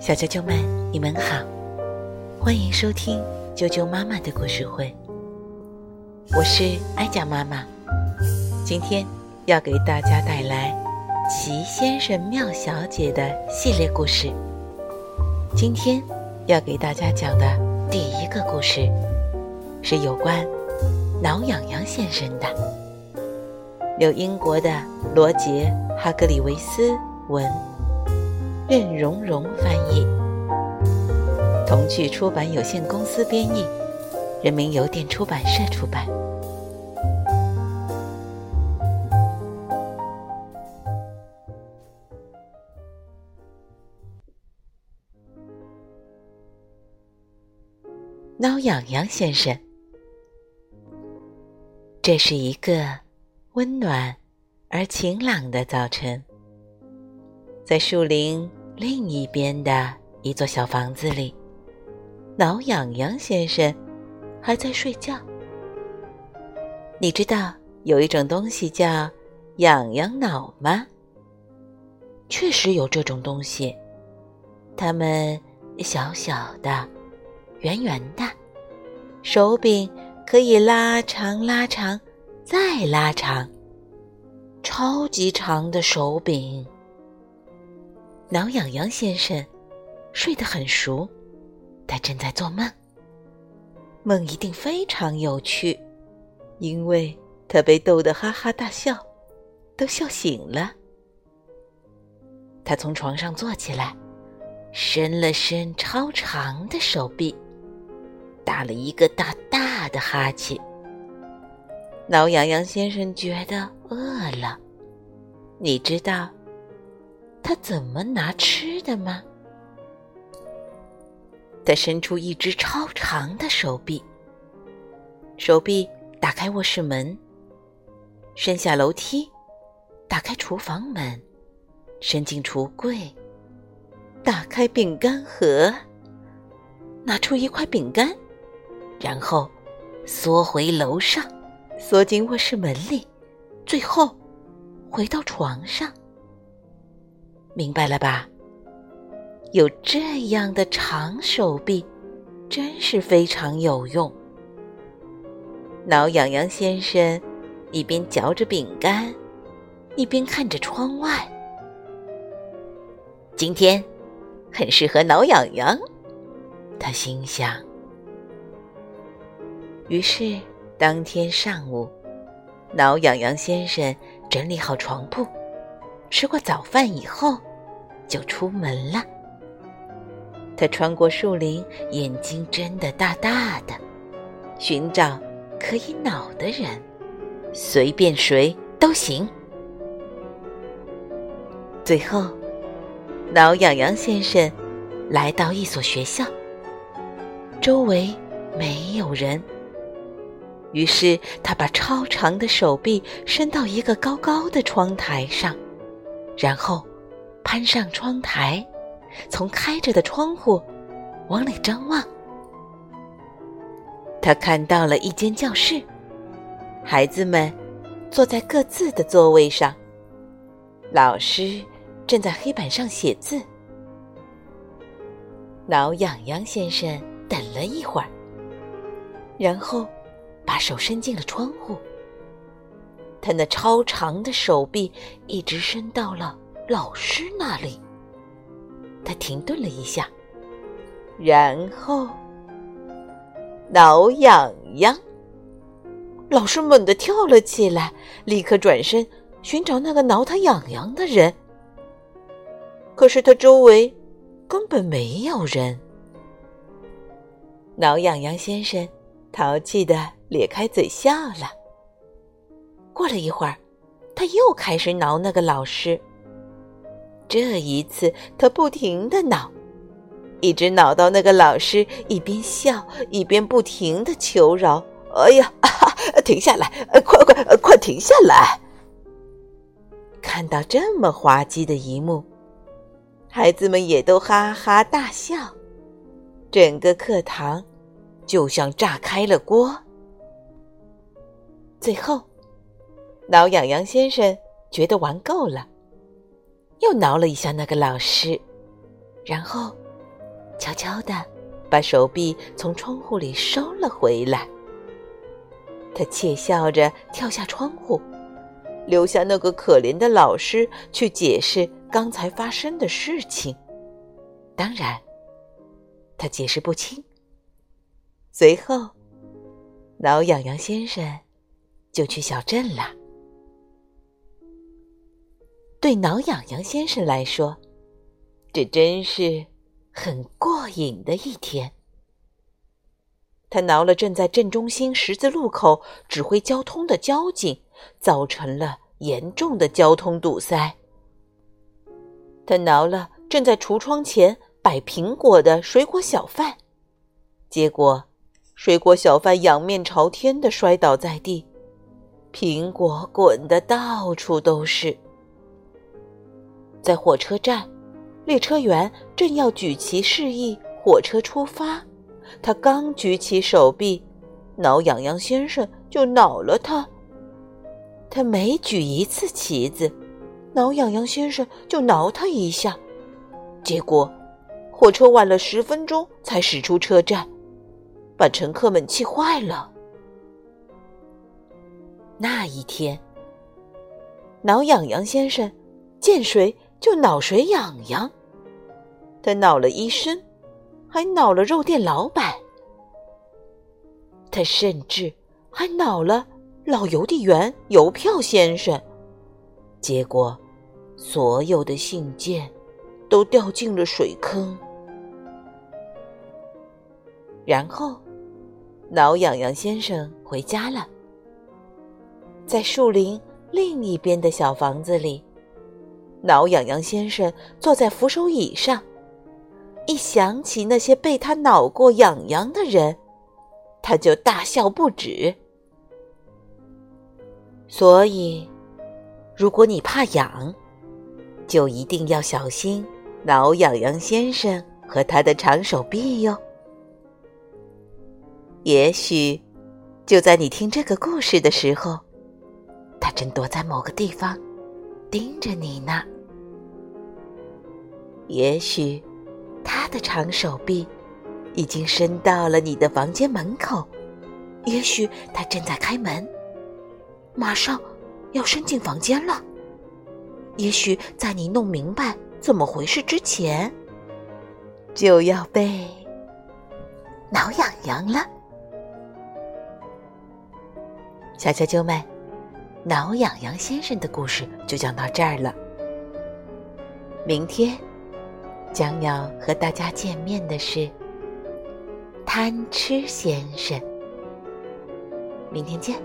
小啾啾们，你们好，欢迎收听啾啾妈妈的故事会。我是哀家妈妈，今天要给大家带来《齐先生妙小姐》的系列故事。今天要给大家讲的第一个故事，是有关挠痒痒先生的，由英国的罗杰·哈格里维斯文。任蓉蓉翻译，童趣出版有限公司编译，人民邮电出版社出版。挠痒痒先生，这是一个温暖而晴朗的早晨，在树林。另一边的一座小房子里，挠痒痒先生还在睡觉。你知道有一种东西叫痒痒挠吗？确实有这种东西，它们小小的、圆圆的，手柄可以拉长、拉长、再拉长，超级长的手柄。挠痒痒先生睡得很熟，他正在做梦。梦一定非常有趣，因为他被逗得哈哈大笑，都笑醒了。他从床上坐起来，伸了伸超长的手臂，打了一个大大的哈欠。挠痒痒先生觉得饿了，你知道。他怎么拿吃的吗？他伸出一只超长的手臂，手臂打开卧室门，伸下楼梯，打开厨房门，伸进橱柜，打开饼干盒，拿出一块饼干，然后缩回楼上，缩进卧室门里，最后回到床上。明白了吧？有这样的长手臂，真是非常有用。挠痒痒先生一边嚼着饼干，一边看着窗外。今天很适合挠痒痒，他心想。于是当天上午，挠痒痒先生整理好床铺。吃过早饭以后，就出门了。他穿过树林，眼睛睁得大大的，寻找可以挠的人，随便谁都行。最后，挠痒痒先生来到一所学校，周围没有人。于是他把超长的手臂伸到一个高高的窗台上。然后，攀上窗台，从开着的窗户往里张望。他看到了一间教室，孩子们坐在各自的座位上，老师正在黑板上写字。挠痒痒先生等了一会儿，然后把手伸进了窗户。他那超长的手臂一直伸到了老师那里。他停顿了一下，然后挠痒痒。老师猛地跳了起来，立刻转身寻找那个挠他痒痒的人。可是他周围根本没有人。挠痒痒先生淘气的咧开嘴笑了。过了一会儿，他又开始挠那个老师。这一次，他不停的挠，一直挠到那个老师一边笑一边不停的求饶：“哎呀，停下来！快快快停下来！”看到这么滑稽的一幕，孩子们也都哈哈大笑，整个课堂就像炸开了锅。最后。挠痒痒先生觉得玩够了，又挠了一下那个老师，然后悄悄地把手臂从窗户里收了回来。他窃笑着跳下窗户，留下那个可怜的老师去解释刚才发生的事情。当然，他解释不清。随后，挠痒痒先生就去小镇了。对挠痒痒先生来说，这真是很过瘾的一天。他挠了正在镇中心十字路口指挥交通的交警，造成了严重的交通堵塞。他挠了正在橱窗前摆苹果的水果小贩，结果水果小贩仰面朝天的摔倒在地，苹果滚得到处都是。在火车站，列车员正要举旗示意火车出发。他刚举起手臂，挠痒痒先生就挠了他。他每举一次旗子，挠痒痒先生就挠他一下。结果，火车晚了十分钟才驶出车站，把乘客们气坏了。那一天，挠痒痒先生见谁就脑水痒痒，他恼了医生。还恼了肉店老板，他甚至还恼了老邮递员邮票先生。结果，所有的信件都掉进了水坑。然后，挠痒痒先生回家了。在树林另一边的小房子里，挠痒痒先生坐在扶手椅上。一想起那些被他挠过痒痒的人，他就大笑不止。所以，如果你怕痒，就一定要小心挠痒痒先生和他的长手臂哟。也许，就在你听这个故事的时候，他正躲在某个地方盯着你呢。也许。他的长手臂已经伸到了你的房间门口，也许他正在开门，马上要伸进房间了。也许在你弄明白怎么回事之前，就要被挠痒痒了。小啾啾们，挠痒痒先生的故事就讲到这儿了。明天。将要和大家见面的是贪吃先生。明天见。